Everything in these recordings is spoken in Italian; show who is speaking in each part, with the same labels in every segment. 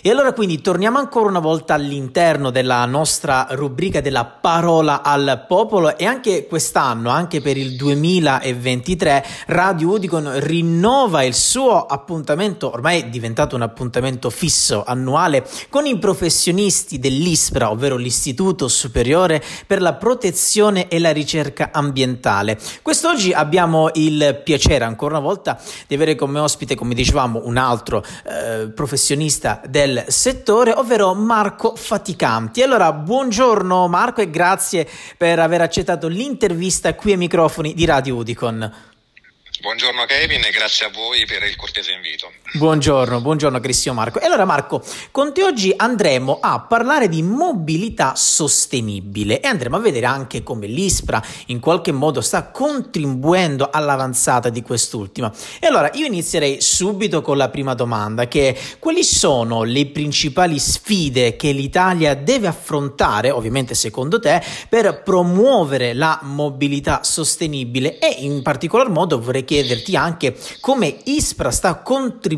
Speaker 1: E allora quindi torniamo ancora una volta all'interno della nostra rubrica della parola al popolo e anche quest'anno, anche per il 2023, Radio Udicon rinnova il suo appuntamento, ormai è diventato un appuntamento fisso annuale, con i professionisti dell'ISPRA, ovvero l'Istituto Superiore per la Protezione e la Ricerca Ambientale. Quest'oggi abbiamo il piacere ancora una volta di avere come ospite, come dicevamo, un altro eh, professionista del del settore, ovvero Marco Faticanti. Allora, buongiorno Marco e grazie per aver accettato l'intervista qui ai microfoni di Radio Udicon.
Speaker 2: Buongiorno Kevin e grazie a voi per il cortese invito.
Speaker 1: Buongiorno, buongiorno Cristiano Marco. E allora Marco, con te oggi andremo a parlare di mobilità sostenibile e andremo a vedere anche come l'ISPRA in qualche modo sta contribuendo all'avanzata di quest'ultima. E allora io inizierei subito con la prima domanda che è quali sono le principali sfide che l'Italia deve affrontare, ovviamente secondo te, per promuovere la mobilità sostenibile e in particolar modo vorrei chiederti anche come ISPRA sta contribuendo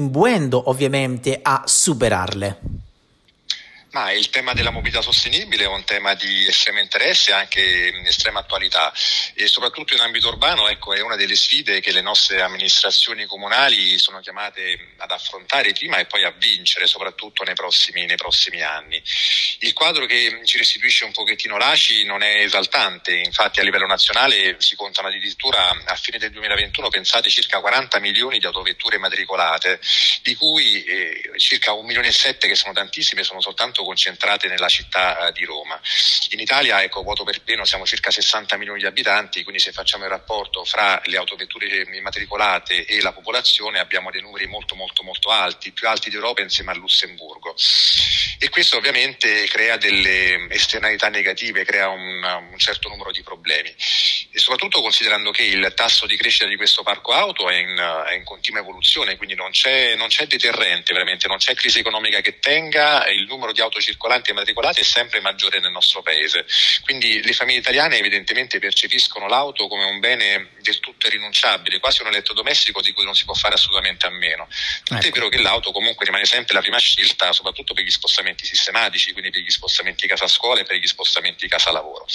Speaker 1: ovviamente a superarle.
Speaker 2: Ma il tema della mobilità sostenibile è un tema di estremo interesse e anche in estrema attualità e soprattutto in ambito urbano ecco, è una delle sfide che le nostre amministrazioni comunali sono chiamate ad affrontare prima e poi a vincere soprattutto nei prossimi, nei prossimi anni. Il quadro che ci restituisce un pochettino l'ACI non è esaltante, infatti a livello nazionale si contano addirittura a fine del 2021 pensate circa 40 milioni di autovetture matricolate, di cui eh, circa un milione e sette che sono tantissime sono soltanto molto concentrate nella città eh, di Roma. In Italia, ecco, voto per pieno, siamo circa 60 milioni di abitanti, quindi se facciamo il rapporto fra le autovetture immatricolate e la popolazione abbiamo dei numeri molto molto molto alti, più alti d'Europa insieme a Lussemburgo. E questo ovviamente crea delle esternalità negative, crea un, un certo numero di problemi. E soprattutto considerando che il tasso di crescita di questo parco auto è in, è in continua evoluzione, quindi non c'è, non c'è deterrente, veramente non c'è crisi economica che tenga, il numero di auto auto circolanti e matricolate è sempre maggiore nel nostro paese. Quindi le famiglie italiane evidentemente percepiscono l'auto come un bene del tutto irrinunciabile, quasi un elettrodomestico di cui non si può fare assolutamente a meno. Tant'è ecco. vero che l'auto comunque rimane sempre la prima scelta, soprattutto per gli spostamenti sistematici, quindi per gli spostamenti casa-scuola e per gli spostamenti casa-lavoro.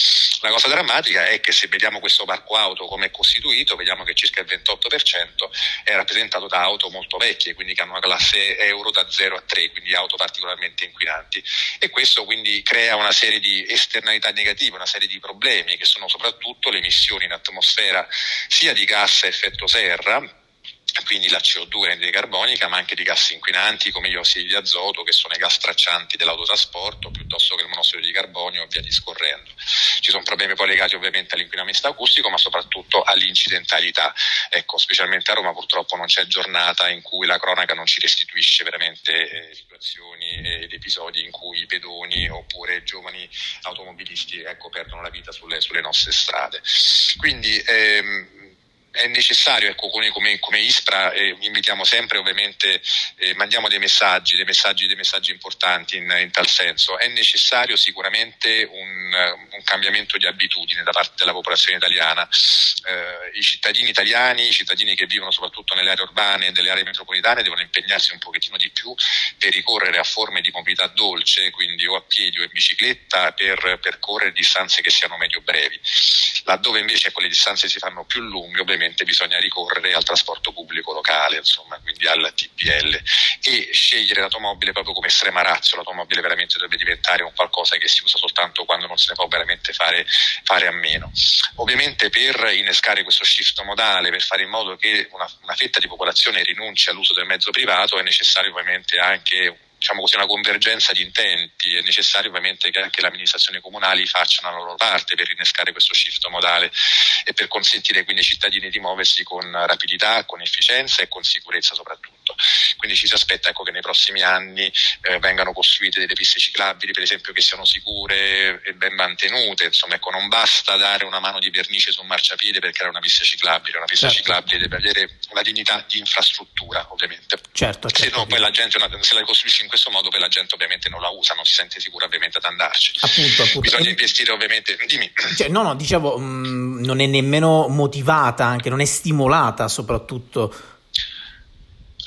Speaker 2: La cosa drammatica è che se vediamo questo parco auto come è costituito, vediamo che circa il 28% è rappresentato da auto molto vecchie, quindi che hanno una classe euro da 0 a 3, quindi auto particolarmente inquinanti e questo quindi crea una serie di esternalità negative, una serie di problemi che sono soprattutto le emissioni in atmosfera sia di gas a effetto serra quindi la CO2 l'anidride carbonica, ma anche di gas inquinanti come gli ossidi di azoto, che sono i gas traccianti dell'autotrasporto, piuttosto che il monossido di carbonio e via discorrendo. Ci sono problemi poi legati ovviamente all'inquinamento acustico, ma soprattutto all'incidentalità. Ecco, specialmente a Roma purtroppo non c'è giornata in cui la cronaca non ci restituisce veramente eh, situazioni ed episodi in cui i pedoni oppure giovani automobilisti ecco, perdono la vita sulle, sulle nostre strade. Quindi ehm, è necessario, ecco, come, come, ISPRA eh, invitiamo sempre ovviamente, eh, mandiamo dei messaggi, dei messaggi, dei messaggi importanti in, in, tal senso, è necessario sicuramente un, un, cambiamento di abitudine da parte della popolazione italiana. Eh, I cittadini italiani, i cittadini che vivono soprattutto nelle aree urbane e nelle aree metropolitane devono impegnarsi un pochettino di più per ricorrere a forme di mobilità dolce, quindi o a piedi o in bicicletta, per percorrere distanze che siano medio brevi. Laddove invece quelle distanze si fanno più lunghe, ovviamente ovviamente bisogna ricorrere al trasporto pubblico locale, insomma, quindi al TPL e scegliere l'automobile proprio come estrema razza, l'automobile veramente dovrebbe diventare un qualcosa che si usa soltanto quando non se ne può veramente fare, fare a meno. Ovviamente per innescare questo shift modale, per fare in modo che una, una fetta di popolazione rinunci all'uso del mezzo privato, è necessario ovviamente anche diciamo così, una convergenza di intenti, è necessario ovviamente che anche le amministrazioni comunali facciano la loro parte per innescare questo shift modale e per consentire quindi ai cittadini di muoversi con rapidità, con efficienza e con sicurezza soprattutto. Quindi ci si aspetta ecco, che nei prossimi anni eh, vengano costruite delle piste ciclabili, per esempio che siano sicure e ben mantenute, insomma ecco, non basta dare una mano di vernice su un marciapiede per creare una pista ciclabile, una pista certo. ciclabile deve avere la dignità di infrastruttura ovviamente.
Speaker 1: Certo, certo.
Speaker 2: Se no poi la gente se la costruisce in questo modo poi la gente ovviamente non la usa, non si sente sicura ovviamente ad andarci.
Speaker 1: Appunto, appunto.
Speaker 2: Bisogna investire ovviamente, dimmi.
Speaker 1: Cioè, no, no, dicevo, mh, mm, non è nemmeno motivata, anche non è stimolata soprattutto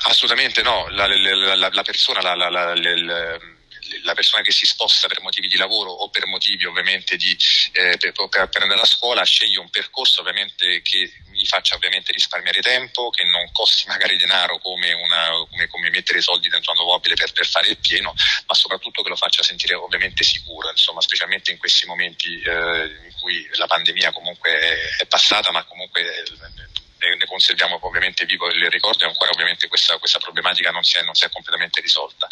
Speaker 2: Assolutamente no, la, la, la, la persona, la, persona che si sposta per motivi di lavoro o per motivi ovviamente di, eh, per, per, andare a scuola sceglie un percorso ovviamente che gli faccia ovviamente risparmiare tempo, che non costi magari denaro come, una, come, come mettere i soldi dentro un'automobile per, per fare il pieno, ma soprattutto che lo faccia sentire ovviamente sicuro, insomma, specialmente in questi momenti eh, in cui la pandemia comunque è, è passata, ma comunque ne conserviamo ovviamente vivo il ricordo e ancora ovviamente questa, questa problematica non si, è, non si, è, completamente risolta.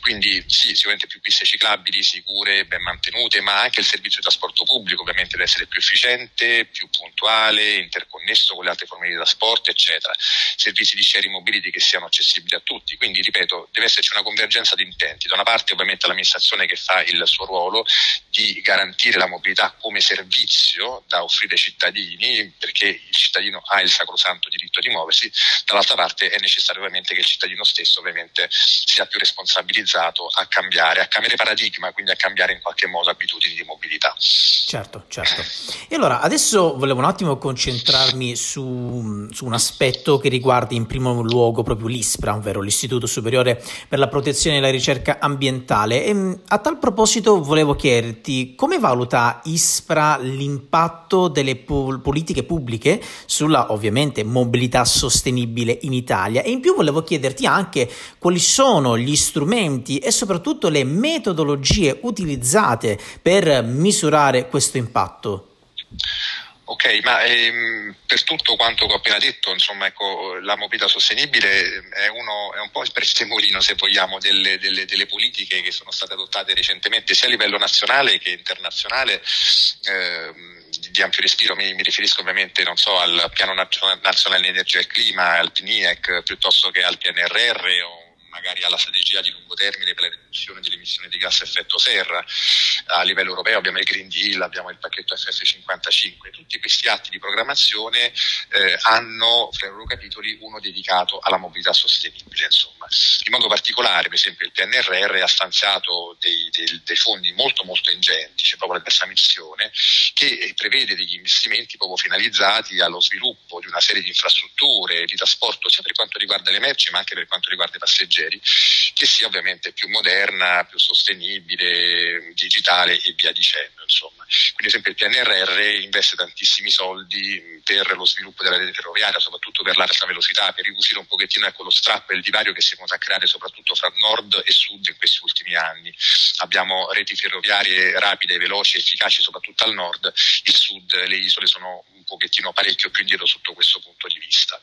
Speaker 2: Quindi sì, sicuramente più piste ciclabili, sicure, ben mantenute, ma anche il servizio di trasporto pubblico ovviamente deve essere più efficiente, più puntuale, interconnesso con le altre forme di trasporto, eccetera. Servizi di sharing mobility che siano accessibili a tutti. Quindi, ripeto, deve esserci una convergenza di intenti. Da una parte ovviamente l'amministrazione che fa il suo ruolo di garantire la mobilità come servizio da offrire ai cittadini, perché il cittadino ha il sacrosanto diritto di muoversi, dall'altra parte è necessario ovviamente che il cittadino stesso ovviamente sia più responsabilizzato a cambiare, a cambiare paradigma, quindi a cambiare in qualche modo abitudini di mobilità.
Speaker 1: Certo, certo. E allora adesso volevo un attimo concentrarmi su, su un aspetto che riguarda in primo luogo proprio l'ISPRA, ovvero l'Istituto Superiore per la Protezione e la Ricerca Ambientale. E, a tal proposito volevo chiederti come valuta ISPRA l'impatto delle po- politiche pubbliche sulla ovviamente ovviamente mobilità sostenibile in Italia e in più volevo chiederti anche quali sono gli strumenti e soprattutto le metodologie utilizzate per misurare questo impatto.
Speaker 2: Ok, ma ehm, per tutto quanto ho appena detto, insomma, ecco, la mobilità sostenibile è, uno, è un po' il prezzemolino, se vogliamo, delle, delle, delle, politiche che sono state adottate recentemente sia a livello nazionale che internazionale. Eh, di ampio respiro, mi, mi, riferisco ovviamente non so, al Piano Nazionale Energia e Clima, al PNIEC, piuttosto che al PNRR magari alla strategia di lungo termine per la riduzione delle emissioni di gas a effetto serra. A livello europeo abbiamo il Green Deal, abbiamo il pacchetto FF55. Tutti questi atti di programmazione eh, hanno fra i loro capitoli uno dedicato alla mobilità sostenibile. Insomma. In modo particolare, per esempio, il PNRR ha stanziato dei, dei, dei fondi molto molto ingenti, c'è proprio la terza missione, che prevede degli investimenti proprio finalizzati allo sviluppo di una serie di infrastrutture di trasporto sia per quanto riguarda le merci ma anche per quanto riguarda i passeggeri passeggeri, che sia ovviamente più moderna, più sostenibile, digitale e via dicendo. Insomma. Quindi, ad esempio, il PNRR investe tantissimi soldi per lo sviluppo della rete ferroviaria, soprattutto per l'alta velocità, per ricucire un pochettino ecco, lo strappo e il divario che si è venuto a creare soprattutto fra nord e sud in questi ultimi anni. Abbiamo reti ferroviarie rapide, veloci, efficaci soprattutto al nord, il sud, le isole sono un pochettino parecchio più indietro sotto questo punto di vista.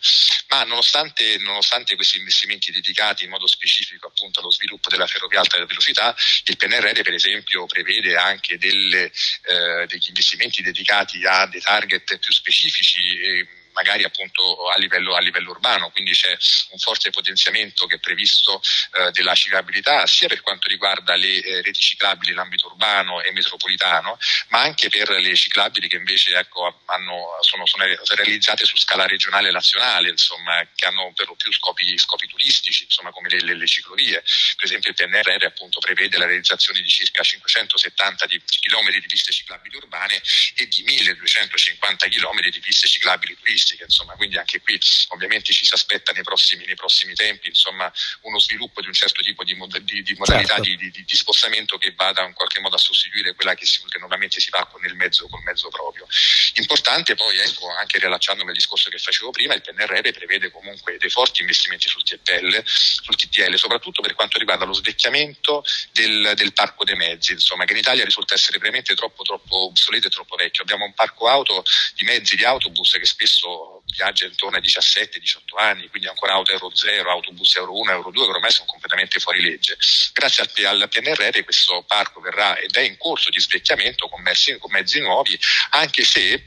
Speaker 2: Ma nonostante, nonostante questi investimenti dedicati in modo specifico appunto allo sviluppo della ferrovia alta velocità, il PNRR per esempio prevede anche delle, eh, degli investimenti dedicati a dei target più specifici. Eh, magari appunto a livello, a livello, urbano, quindi c'è un forte potenziamento che è previsto eh, della ciclabilità sia per quanto riguarda le eh, reti ciclabili in ambito urbano e metropolitano, ma anche per le ciclabili che invece ecco, hanno, sono, sono, realizzate su scala regionale e nazionale, insomma, che hanno per lo più scopi, scopi turistici, insomma, come le, le, le, ciclovie. Per esempio il PNRR appunto prevede la realizzazione di circa 570 di, km di piste ciclabili urbane e di 1250 km di piste ciclabili turistiche logistica, insomma, quindi anche qui ovviamente ci si aspetta nei prossimi, nei prossimi tempi insomma, uno sviluppo di un certo tipo di, mod- di, di modalità certo. di, di, spostamento che vada in qualche modo a sostituire quella che, si, che normalmente si fa con il mezzo, col mezzo proprio. Importante poi, ecco, anche riallacciandomi al discorso che facevo prima, il PNRR prevede comunque dei forti investimenti sul TPL, sul TTL, soprattutto per quanto riguarda lo svecchiamento del, del parco dei mezzi, insomma, che in Italia risulta essere veramente troppo, troppo obsoleto e troppo vecchio. Abbiamo un parco auto di mezzi di autobus che spesso viaggia intorno ai 17-18 anni, quindi ancora auto Euro 0, autobus Euro 1, Euro 2 che ormai sono completamente fuori legge. Grazie al, al PNRR questo parco verrà ed è in corso di svecchiamento con mezzi, con mezzi nuovi, anche se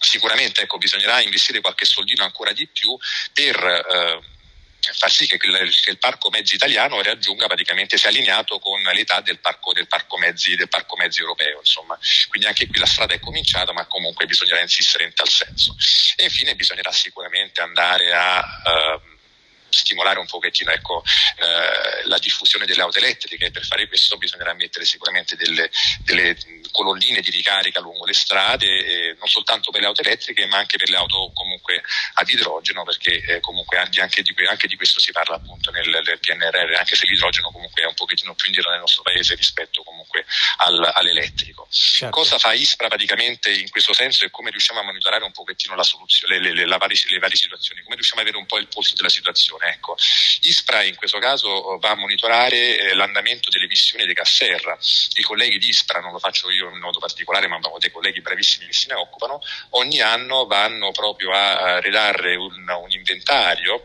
Speaker 2: sicuramente ecco, bisognerà investire qualche soldino ancora di più per... Eh, far sì che il, che il, parco mezzi italiano raggiunga praticamente sia allineato con l'età del parco, del parco, mezzi, del parco mezzi europeo. Insomma. Quindi anche qui la strada è cominciata, ma comunque bisognerà insistere in tal senso. E infine bisognerà sicuramente andare a. Uh, stimolare un pochettino ecco, eh, la diffusione delle auto elettriche e per fare questo bisognerà mettere sicuramente delle, delle colonnine di ricarica lungo le strade, eh, non soltanto per le auto elettriche ma anche per le auto comunque ad idrogeno perché eh, comunque anche di, anche di, questo si parla appunto nel, nel, PNRR, anche se l'idrogeno comunque è un pochettino più indietro nel nostro paese rispetto comunque al, all'elettrico. Certo. Cosa fa ISPRA praticamente in questo senso e come riusciamo a monitorare un pochettino la soluzione, le, le, le, varie, le varie situazioni, come riusciamo a avere un po' il polso della situazione? Ecco, ISPRA in questo caso va a monitorare eh, l'andamento delle emissioni dei gas serra. I colleghi di ISPRA, non lo faccio io in modo particolare, ma dei colleghi bravissimi che se ne occupano, ogni anno vanno proprio a redarre un, un inventario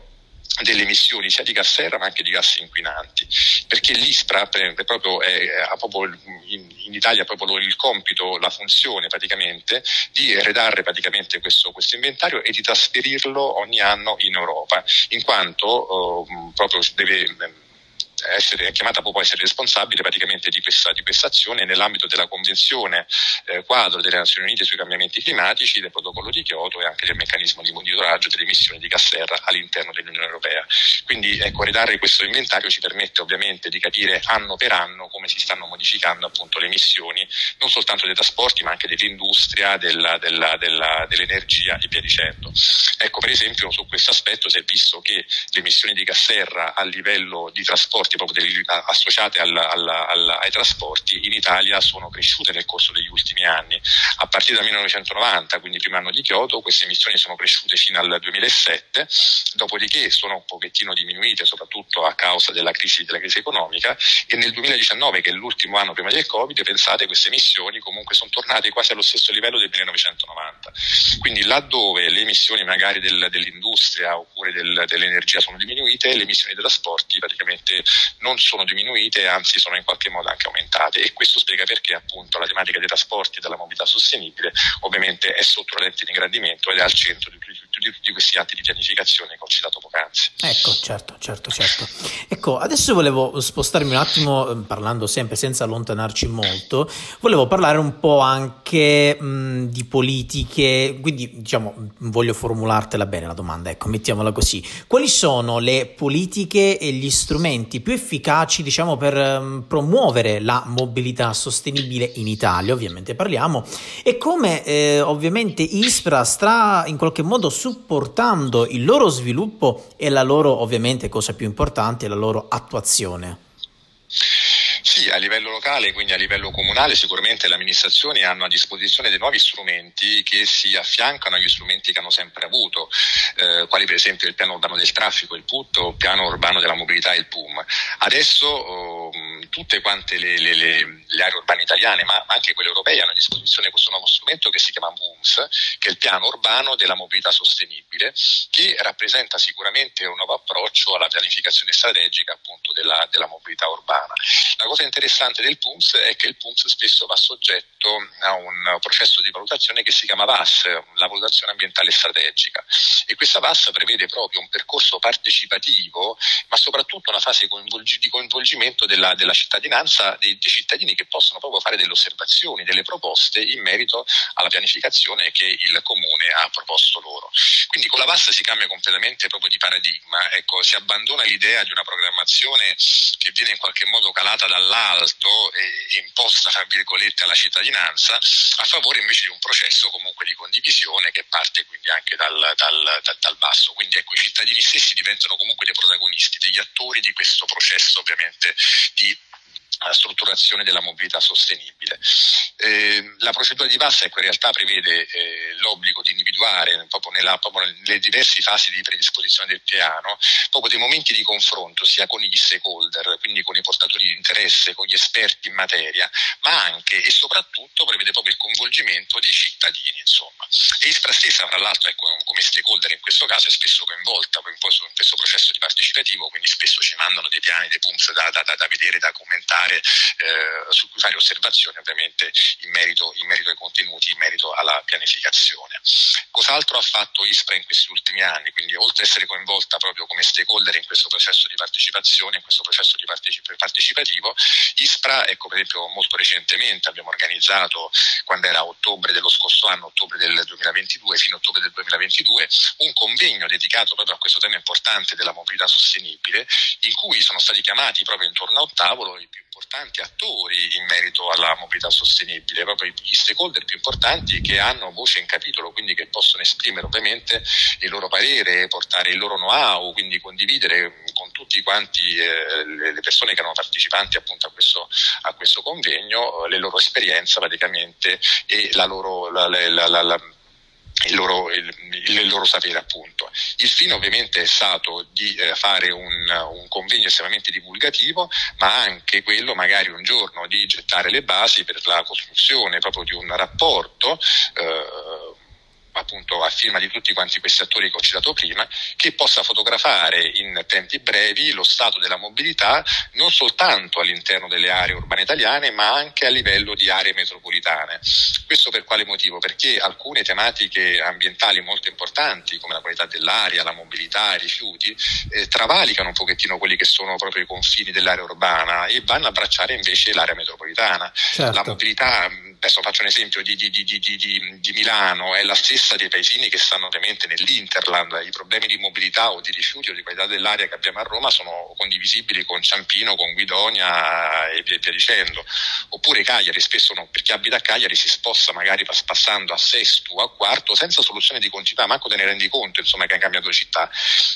Speaker 2: delle emissioni sia di gas serra ma anche di gas inquinanti, perché l'ISPRA proprio, è, ha proprio in, in, Italia proprio il compito, la funzione praticamente di redarre praticamente questo, questo inventario e di trasferirlo ogni anno in Europa, in quanto uh, proprio deve essere, è chiamata proprio a essere responsabile praticamente di questa, di questa azione nell'ambito della Convenzione eh, quadro delle Nazioni Unite sui cambiamenti climatici, del protocollo di Kyoto e anche del meccanismo di monitoraggio delle emissioni di gas serra all'interno dell'Unione Europea. Quindi ecco, redare questo inventario ci permette ovviamente di capire anno per anno come si stanno modificando appunto le emissioni non soltanto dei trasporti ma anche dell'industria, della, della, della, dell'energia e via dicendo. Ecco per esempio su questo aspetto si è visto che le emissioni di gas serra a livello di trasporti trasporti proprio degli, associate alla, alla, alla, ai trasporti in Italia sono cresciute nel corso degli ultimi anni. A partire dal 1990, quindi primo anno di Kyoto, queste emissioni sono cresciute fino al 2007, dopodiché sono un pochettino diminuite soprattutto a causa della crisi, della crisi economica e nel 2019, che è l'ultimo anno prima del Covid, pensate queste emissioni comunque sono tornate quasi allo stesso livello del 1990. Quindi laddove le emissioni magari del, dell'industria oppure del, dell'energia sono diminuite, le emissioni dei trasporti praticamente non sono diminuite, anzi sono in qualche modo anche aumentate. E questo spiega perché appunto la tematica dei trasporti e della mobilità sostenibile ovviamente è sotto la lente di ingrandimento ed è al centro di, di, di tutti questi atti di pianificazione che ho citato poc'anzi.
Speaker 1: Ecco, certo, certo, certo. Ecco, adesso volevo spostarmi un attimo, eh, parlando sempre senza allontanarci molto, volevo parlare un po' anche mh, di politiche, quindi diciamo voglio formulartela bene la domanda, ecco, mettiamola così. Quali sono le politiche e gli strumenti più efficaci, diciamo, per um, promuovere la mobilità sostenibile in Italia, ovviamente parliamo, e come eh, ovviamente ISPRA sta in qualche modo supportando il loro sviluppo e la loro, ovviamente, cosa più importante, la loro attuazione.
Speaker 2: Sì, a livello locale, quindi a livello comunale, sicuramente le amministrazioni hanno a disposizione dei nuovi strumenti che si affiancano agli strumenti che hanno sempre avuto, eh, quali per esempio il piano urbano del traffico, il PUT, o il piano urbano della mobilità, il PUM. Adesso oh, tutte quante le, le, le, le, aree urbane italiane, ma anche quelle europee, hanno a disposizione questo nuovo strumento che si chiama BUMS, che è il piano urbano della mobilità sostenibile, che rappresenta sicuramente un nuovo approccio alla pianificazione strategica appunto della, della mobilità urbana. La cosa interessante del PUMS è che il PUMS spesso va soggetto a un processo di valutazione che si chiama VAS, la valutazione ambientale strategica. E questa VAS prevede proprio un percorso partecipativo, ma soprattutto una fase di coinvolgimento della, della cittadinanza, dei, dei, cittadini che possono proprio fare delle osservazioni, delle proposte in merito alla pianificazione che il comune ha proposto loro. Quindi con la VAS si cambia completamente proprio di paradigma, ecco, si abbandona l'idea di una programmazione che viene in qualche modo calata dalla dall'alto e, imposta, tra virgolette, alla cittadinanza, a favore invece di un processo comunque di condivisione che parte quindi anche dal, dal, dal, dal basso. Quindi ecco, i cittadini stessi diventano comunque dei protagonisti, degli attori di questo processo ovviamente di strutturazione della mobilità sostenibile. Eh, la procedura di VAS ecco, in realtà prevede eh, l'obbligo di individuare proprio, nella, proprio, nelle diverse fasi di predisposizione del piano proprio dei momenti di confronto sia con gli stakeholder, quindi con i portatori di interesse, con gli esperti in materia, ma anche e soprattutto prevede proprio il coinvolgimento dei cittadini. Insomma. E ISPRA stessa, tra l'altro, ecco, come stakeholder in questo caso è spesso coinvolta in questo processo di partecipativo, quindi spesso ci mandano dei piani, dei PUMS da, da, da vedere, da commentare fare, eh, su cui fare osservazioni ovviamente in merito, in merito, ai contenuti, in merito alla pianificazione. Cos'altro ha fatto ISPRA in questi ultimi anni? Quindi oltre ad essere coinvolta proprio come stakeholder in questo processo di partecipazione, in questo processo di partecip- partecipativo, ISPRA, ecco per esempio molto recentemente abbiamo organizzato, quando era ottobre dello scorso anno, ottobre del 2022, fino a ottobre del 2022, un convegno dedicato proprio a questo tema importante della mobilità sostenibile, in cui sono stati chiamati proprio intorno a un tavolo i più importanti attori in merito alla mobilità sostenibile, proprio gli stakeholder più importanti che hanno voce in capitolo, quindi che possono esprimere ovviamente il loro parere, portare il loro know-how, quindi condividere con tutti quanti eh, le persone che erano partecipanti appunto a questo, a questo convegno le loro esperienze praticamente e la loro la, la, la, il loro, il, il loro, sapere appunto. Il fine ovviamente è stato di eh, fare un, un, convegno estremamente divulgativo, ma anche quello magari un giorno di gettare le basi per la costruzione proprio di un rapporto eh, appunto a firma di tutti quanti questi attori che ho citato prima, che possa fotografare in tempi brevi lo stato della mobilità non soltanto all'interno delle aree urbane italiane, ma anche a livello di aree metropolitane. Questo per quale motivo? Perché alcune tematiche ambientali molto importanti, come la qualità dell'aria, la mobilità, i rifiuti, eh, travalicano un pochettino quelli che sono proprio i confini dell'area urbana e vanno a abbracciare invece l'area metropolitana. Certo. La mobilità, adesso faccio un esempio di, di, di, di Milano, è la stessa stessa dei paesini che stanno ovviamente nell'Interland. I problemi di mobilità o di rifiuti o di qualità dell'aria che abbiamo a Roma sono condivisibili con Ciampino, con Guidonia e via, via dicendo. Oppure Cagliari, spesso no, per chi abita a Cagliari si sposta magari passando a sesto o a quarto senza soluzione di continuità, manco te ne rendi conto insomma, che hanno cambiato città.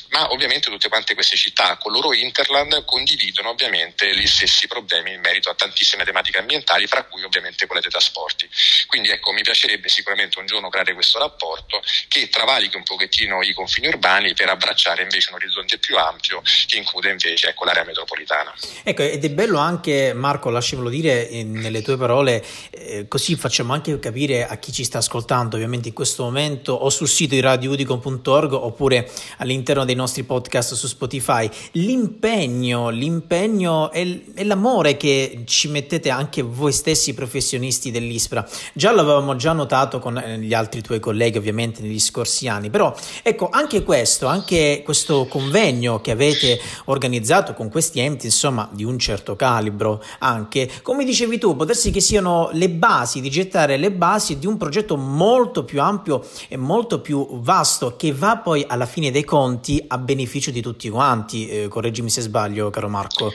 Speaker 2: Ma ovviamente tutte quante queste città con loro Interland condividono ovviamente gli stessi problemi in merito a tantissime tematiche ambientali, fra cui ovviamente quelle dei trasporti. Quindi ecco, mi piacerebbe sicuramente un giorno creare questo rapporto rapporto che travalichi un pochettino i confini urbani per abbracciare invece un orizzonte più ampio che include invece ecco, l'area metropolitana.
Speaker 1: Ecco, ed è bello anche Marco, lasciamelo dire nelle tue parole, eh, così facciamo anche capire a chi ci sta ascoltando ovviamente in questo momento o sul sito di radioudicon.org oppure all'interno dei nostri podcast su Spotify, l'impegno, l'impegno e, e l'amore che ci mettete anche voi stessi professionisti dell'ISPRA. Già l'avevamo già notato con eh, gli altri tuoi colleghi colleghi ovviamente negli scorsi anni, però ecco anche questo, anche questo convegno che avete organizzato con questi enti, insomma di un certo calibro, anche come dicevi tu, potersi che siano le basi, di gettare le basi di un progetto molto più ampio e molto più vasto che va poi alla fine dei conti a beneficio di tutti quanti, eh, correggimi se sbaglio caro Marco.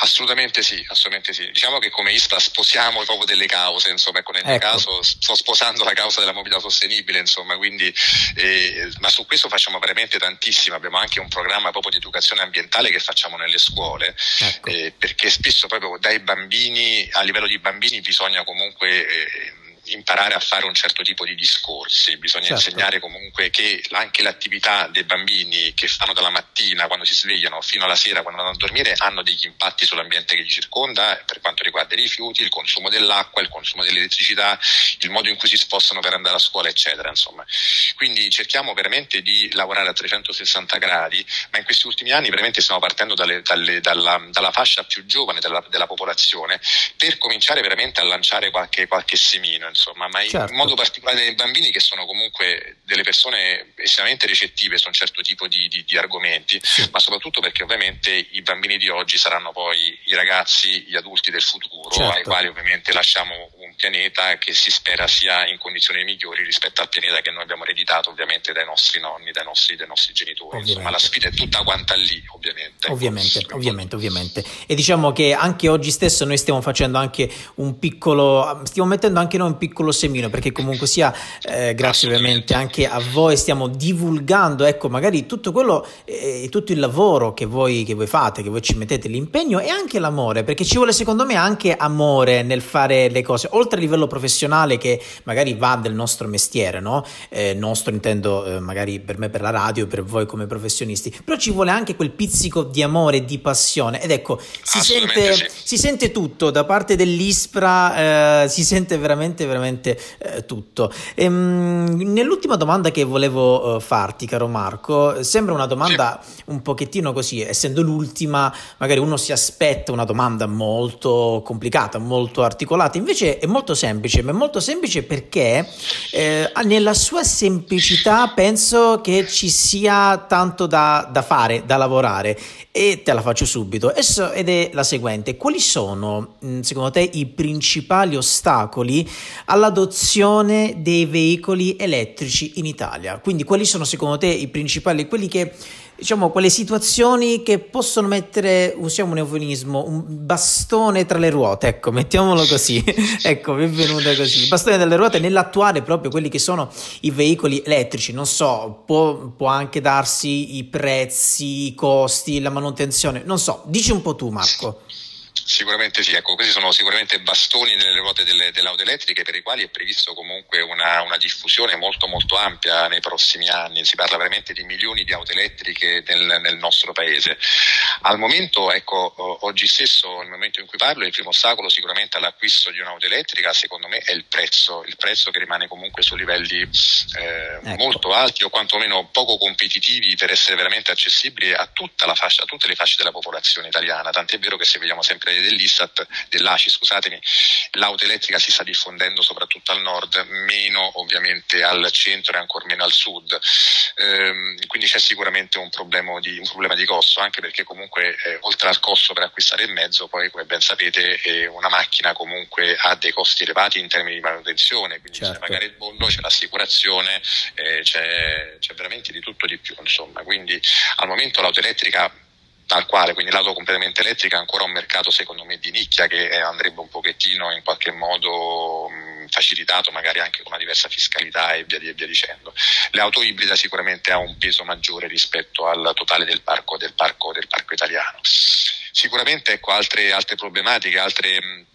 Speaker 2: Assolutamente sì, assolutamente sì. Diciamo che come ISPRA sposiamo proprio delle cause, insomma, ecco, nel mio ecco. caso sto sposando la causa della mobilità sostenibile, insomma, quindi, eh, ma su questo facciamo veramente tantissimo, abbiamo anche un programma proprio di educazione ambientale che facciamo nelle scuole, ecco. eh, perché spesso proprio dai bambini, a livello di bambini bisogna comunque... Eh, imparare a fare un certo tipo di discorsi, bisogna certo. insegnare comunque che anche l'attività dei bambini che fanno dalla mattina quando si svegliano fino alla sera quando vanno a dormire hanno degli impatti sull'ambiente che li circonda per quanto riguarda i rifiuti, il consumo dell'acqua, il consumo dell'elettricità, il modo in cui si spostano per andare a scuola, eccetera. Insomma. Quindi cerchiamo veramente di lavorare a 360 gradi, ma in questi ultimi anni veramente stiamo partendo dalle, dalle, dalla, dalla, fascia più giovane della, della, popolazione per cominciare veramente a lanciare qualche, qualche semino insomma, ma certo. in modo particolare nei bambini che sono comunque delle persone estremamente recettive su un certo tipo di, di, di argomenti, sì. ma soprattutto perché ovviamente i bambini di oggi saranno poi i ragazzi, gli adulti del futuro, certo. ai quali ovviamente lasciamo un pianeta che si spera sia in condizioni migliori rispetto al pianeta che noi abbiamo ereditato ovviamente dai nostri nonni, dai nostri, dai nostri genitori. Ovviamente. Insomma, la sfida è tutta quanta lì, ovviamente.
Speaker 1: Ovviamente, ecco. ovviamente, ovviamente. E diciamo che anche oggi stesso noi stiamo facendo anche un piccolo, stiamo mettendo anche noi un piccolo semino, perché comunque sia, eh, grazie ovviamente anche a voi, stiamo divulgando, ecco, magari tutto quello, eh, tutto il lavoro che voi, che voi fate, che voi ci mettete l'impegno e anche l'amore, perché ci vuole secondo me anche amore nel fare le cose, oltre a livello professionale che magari va del nostro mestiere, no? Eh, nostro intendo eh, magari per me per la radio, per voi come professionisti, però ci vuole anche quel pizzico di amore, di passione ed ecco, si, sente, sì. si sente tutto da parte dell'ISPRA, eh, si sente veramente veramente eh, tutto. Ehm, nell'ultima domanda che volevo uh, farti, caro Marco, sembra una domanda un pochettino così, essendo l'ultima, magari uno si aspetta una domanda molto complicata, molto articolata, invece è molto semplice, ma è molto semplice perché eh, nella sua semplicità penso che ci sia tanto da, da fare, da lavorare. E te la faccio subito. Ed è la seguente. Quali sono secondo te i principali ostacoli all'adozione dei veicoli elettrici in Italia. Quindi quali sono secondo te i principali quelli che diciamo, quelle situazioni che possono mettere, usiamo un eufemismo, un bastone tra le ruote, ecco, mettiamolo così, ecco, mi è venuta così, bastone tra le ruote nell'attuare proprio quelli che sono i veicoli elettrici, non so, può, può anche darsi i prezzi, i costi, la manutenzione, non so, dici un po' tu Marco.
Speaker 2: Sicuramente sì, ecco, questi sono sicuramente bastoni nelle ruote delle, delle auto elettriche per i quali è previsto comunque una, una, diffusione molto molto ampia nei prossimi anni, si parla veramente di milioni di auto elettriche nel, nel nostro paese. Al momento, ecco, oggi stesso, nel momento in cui parlo, il primo ostacolo sicuramente all'acquisto di un'auto elettrica secondo me è il prezzo, il prezzo che rimane comunque su livelli eh, ecco. molto alti o quantomeno poco competitivi per essere veramente accessibili a tutta la fascia, a tutte le fasce della popolazione italiana, tant'è vero che se vediamo sempre dell'Istat, dell'ACI, scusatemi, l'auto elettrica si sta diffondendo soprattutto al nord, meno ovviamente al centro e ancora meno al sud. Ehm, quindi c'è sicuramente un problema di, un problema di costo, anche perché comunque eh, oltre al costo per acquistare il mezzo, poi come ben sapete eh, una macchina comunque ha dei costi elevati in termini di manutenzione, quindi certo. c'è magari il bollo, c'è l'assicurazione, eh, c'è, c'è veramente di tutto di più. Insomma. Quindi al momento l'auto elettrica tal quale, quindi l'auto completamente elettrica è ancora un mercato secondo me di nicchia che eh, andrebbe un pochettino in qualche modo facilitato magari anche con una diversa fiscalità e via, e via dicendo. Le auto ibride sicuramente ha un peso maggiore rispetto al totale del parco, del parco, del parco italiano. Sicuramente ecco, altre, altre problematiche, altre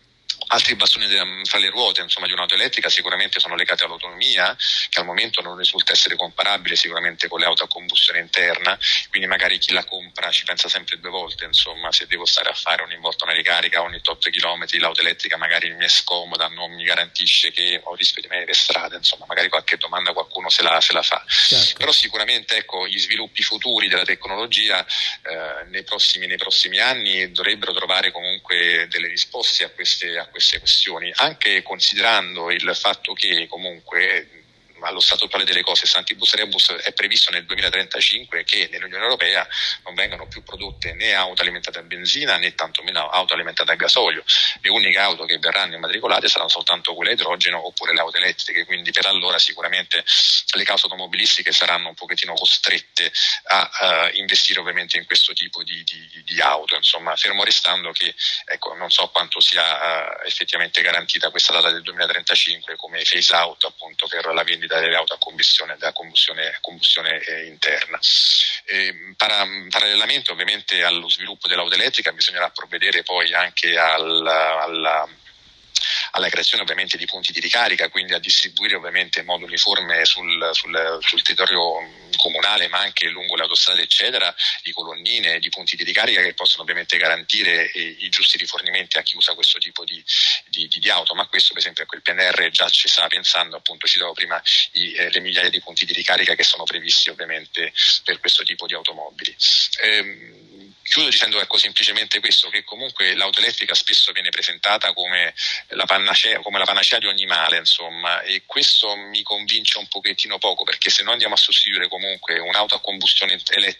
Speaker 2: Altri bastoni fra le ruote insomma, di un'auto elettrica sicuramente sono legati all'autonomia, che al momento non risulta essere comparabile sicuramente con le auto a combustione interna, quindi magari chi la compra ci pensa sempre due volte, insomma, se devo stare a fare ogni volta una ricarica ogni 8 km, l'auto elettrica magari mi è scomoda, non mi garantisce che ho rischio di rimanere strada, insomma, magari qualche domanda qualcuno se la, se la fa. Certo. Però sicuramente ecco, gli sviluppi futuri della tecnologia eh, nei, prossimi, nei, prossimi, anni dovrebbero trovare comunque delle risposte a queste, a queste queste questioni, anche considerando il fatto che comunque allo stato attuale delle cose Santibus Rebus è previsto nel 2035 che nell'Unione Europea non vengano più prodotte né auto alimentate a benzina né tantomeno auto alimentate a gasolio. Le uniche auto che verranno immatricolate saranno soltanto quelle a idrogeno oppure le auto elettriche, quindi per allora sicuramente le case automobilistiche saranno un pochettino costrette a uh, investire ovviamente in questo tipo di, di, di, auto, insomma fermo restando che ecco, non so quanto sia uh, effettivamente garantita questa data del 2035 come phase out appunto per la vendita delle auto a combustione, da combustione, combustione eh, interna. E, para, parallelamente ovviamente allo sviluppo dell'auto elettrica bisognerà provvedere poi anche al, alla alla creazione ovviamente di punti di ricarica, quindi a distribuire ovviamente in modo uniforme sul, sul, sul territorio comunale ma anche lungo le autostrade eccetera di colonnine, di punti di ricarica che possono ovviamente garantire eh, i giusti rifornimenti a chi usa questo tipo di, di, di, di auto, ma questo per esempio ecco, il PNR già ci stava pensando, appunto citavo prima i, eh, le migliaia di punti di ricarica che sono previsti ovviamente per questo tipo di automobili. Ehm, Chiudo dicendo ecco, semplicemente questo, che comunque l'auto elettrica spesso viene presentata come la, panacea, come la panacea di ogni male, insomma, e questo mi convince un pochettino poco, perché se noi andiamo a sostituire comunque un'auto a combustione eh,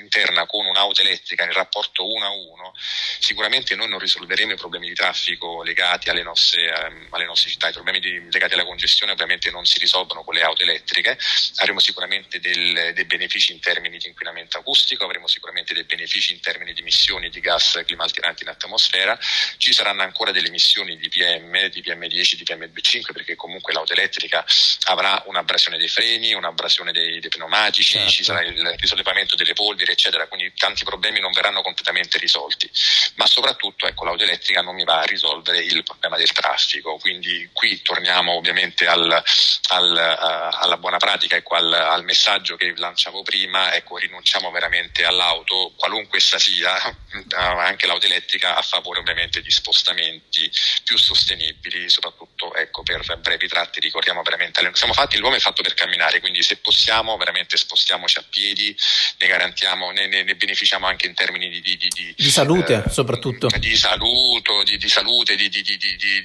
Speaker 2: interna con un'auto elettrica nel rapporto 1 a 1, sicuramente noi non risolveremo i problemi di traffico legati alle nostre, ehm, alle nostre città, i problemi di, legati alla congestione ovviamente non si risolvono con le auto elettriche, avremo sicuramente del, dei benefici in termini di inquinamento acustico, avremo sicuramente dei benefici in termini di emissioni di gas climalteranti in atmosfera, ci saranno ancora delle emissioni di PM, di PM10, di PM5 perché comunque l'auto elettrica avrà un'abrasione dei freni, un'abrasione dei, dei pneumatici, certo. ci sarà il risollevamento delle polveri eccetera, quindi tanti problemi non verranno completamente risolti, ma soprattutto ecco, l'auto elettrica non mi va a risolvere il problema del traffico, quindi qui torniamo ovviamente al, al, uh, alla buona pratica, ecco, al, al, messaggio che lanciavo prima, ecco, rinunciamo veramente all'auto, qualunque essa sia, eh, anche l'auto elettrica a favore ovviamente di spostamenti più sostenibili, soprattutto ecco, per brevi tratti, ricordiamo veramente, siamo fatti, l'uomo è fatto per camminare, quindi se possiamo veramente spostiamoci a piedi, ne garantiamo, ne, ne, ne beneficiamo anche in termini di, di,
Speaker 1: di, di salute eh, soprattutto.
Speaker 2: Di, saluto, di, salute, di,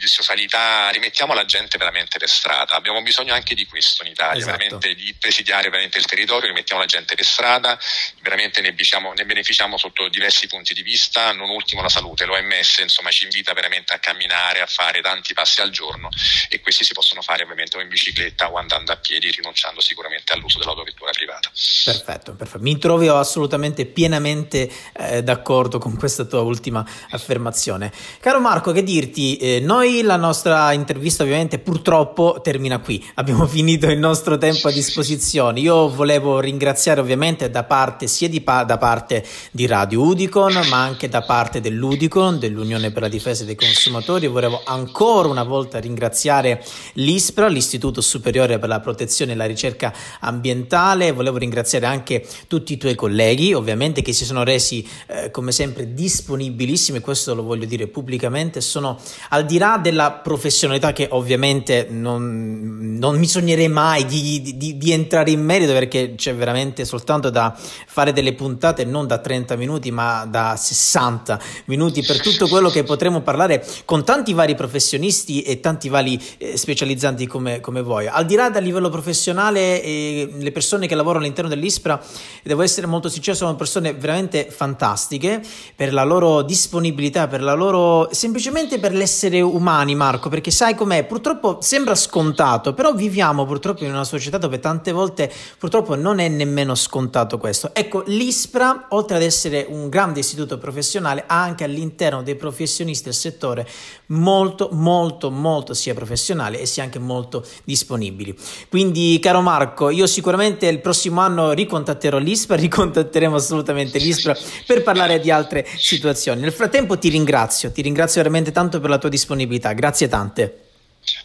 Speaker 2: socialità, rimettiamo la gente veramente per strada, abbiamo bisogno anche di questo in Italia, esatto. veramente di presidiare veramente il territorio, rimettiamo la gente per strada, veramente ne beneficiamo, ne beneficiamo sotto sotto diversi punti di vista, non ultimo la salute. L'OMS insomma, ci invita veramente a camminare, a fare tanti passi al giorno e questi si possono fare ovviamente o in bicicletta o andando a piedi, rinunciando sicuramente all'uso dell'autovettura privata.
Speaker 1: Perfetto, perfetto. Mi trovi assolutamente pienamente eh, d'accordo con questa tua ultima affermazione. Caro Marco, che dirti, eh, noi la nostra intervista ovviamente purtroppo termina qui, abbiamo finito il nostro tempo a disposizione. Io volevo ringraziare ovviamente da parte sia di, da parte di Radio Udicon, ma anche da parte dell'Udicon, dell'Unione per la difesa dei consumatori. Volevo ancora una volta ringraziare l'ISPRA, l'Istituto Superiore per la Protezione e la Ricerca Ambientale. Volevo ringraziare anche tutti i tuoi colleghi, ovviamente, che si sono resi eh, come sempre disponibilissimi, questo lo voglio dire pubblicamente. Sono al di là della professionalità che ovviamente non, non mi sognerei mai di, di, di entrare in merito perché c'è veramente soltanto da fare delle puntate non da 30 minuti ma da 60 minuti per tutto quello che potremo parlare con tanti vari professionisti e tanti vari eh, specializzanti come, come, voi. Al di là del livello professionale, eh, le persone che lavorano all'interno dell'ISPRA, devo essere molto sincero, sono persone veramente fantastiche per la loro disponibilità, per la loro semplicemente per l'essere umani, Marco, perché sai com'è, purtroppo sembra scontato, però viviamo purtroppo in una società dove tante volte purtroppo non è nemmeno scontato questo. Ecco, l'ISPRA, oltre ad essere un grande istituto professionale, ha anche all'interno dei professionisti del settore molto, molto, molto sia professionale e sia anche molto disponibili. Quindi, caro Marco, io sicuramente il prossimo anno ricontatterò l'ISPRA, ricontatteremo assolutamente l'ISPRA per parlare di altre situazioni. Nel frattempo ti ringrazio, ti ringrazio veramente tanto per la tua disponibilità, grazie tante.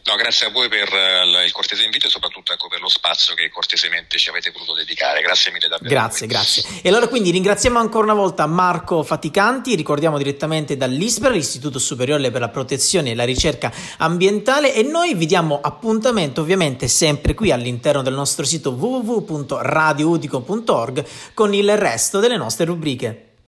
Speaker 2: No, grazie a voi per uh, il cortese invito e soprattutto ecco, per lo spazio che cortesemente ci avete voluto dedicare. Grazie mille davvero.
Speaker 1: Grazie, grazie. E allora quindi ringraziamo ancora una volta Marco Faticanti, ricordiamo direttamente dall'ISPRA, l'Istituto Superiore per la Protezione e la Ricerca Ambientale e noi vi diamo appuntamento ovviamente sempre qui all'interno del nostro sito www.radioudico.org con il resto delle nostre rubriche.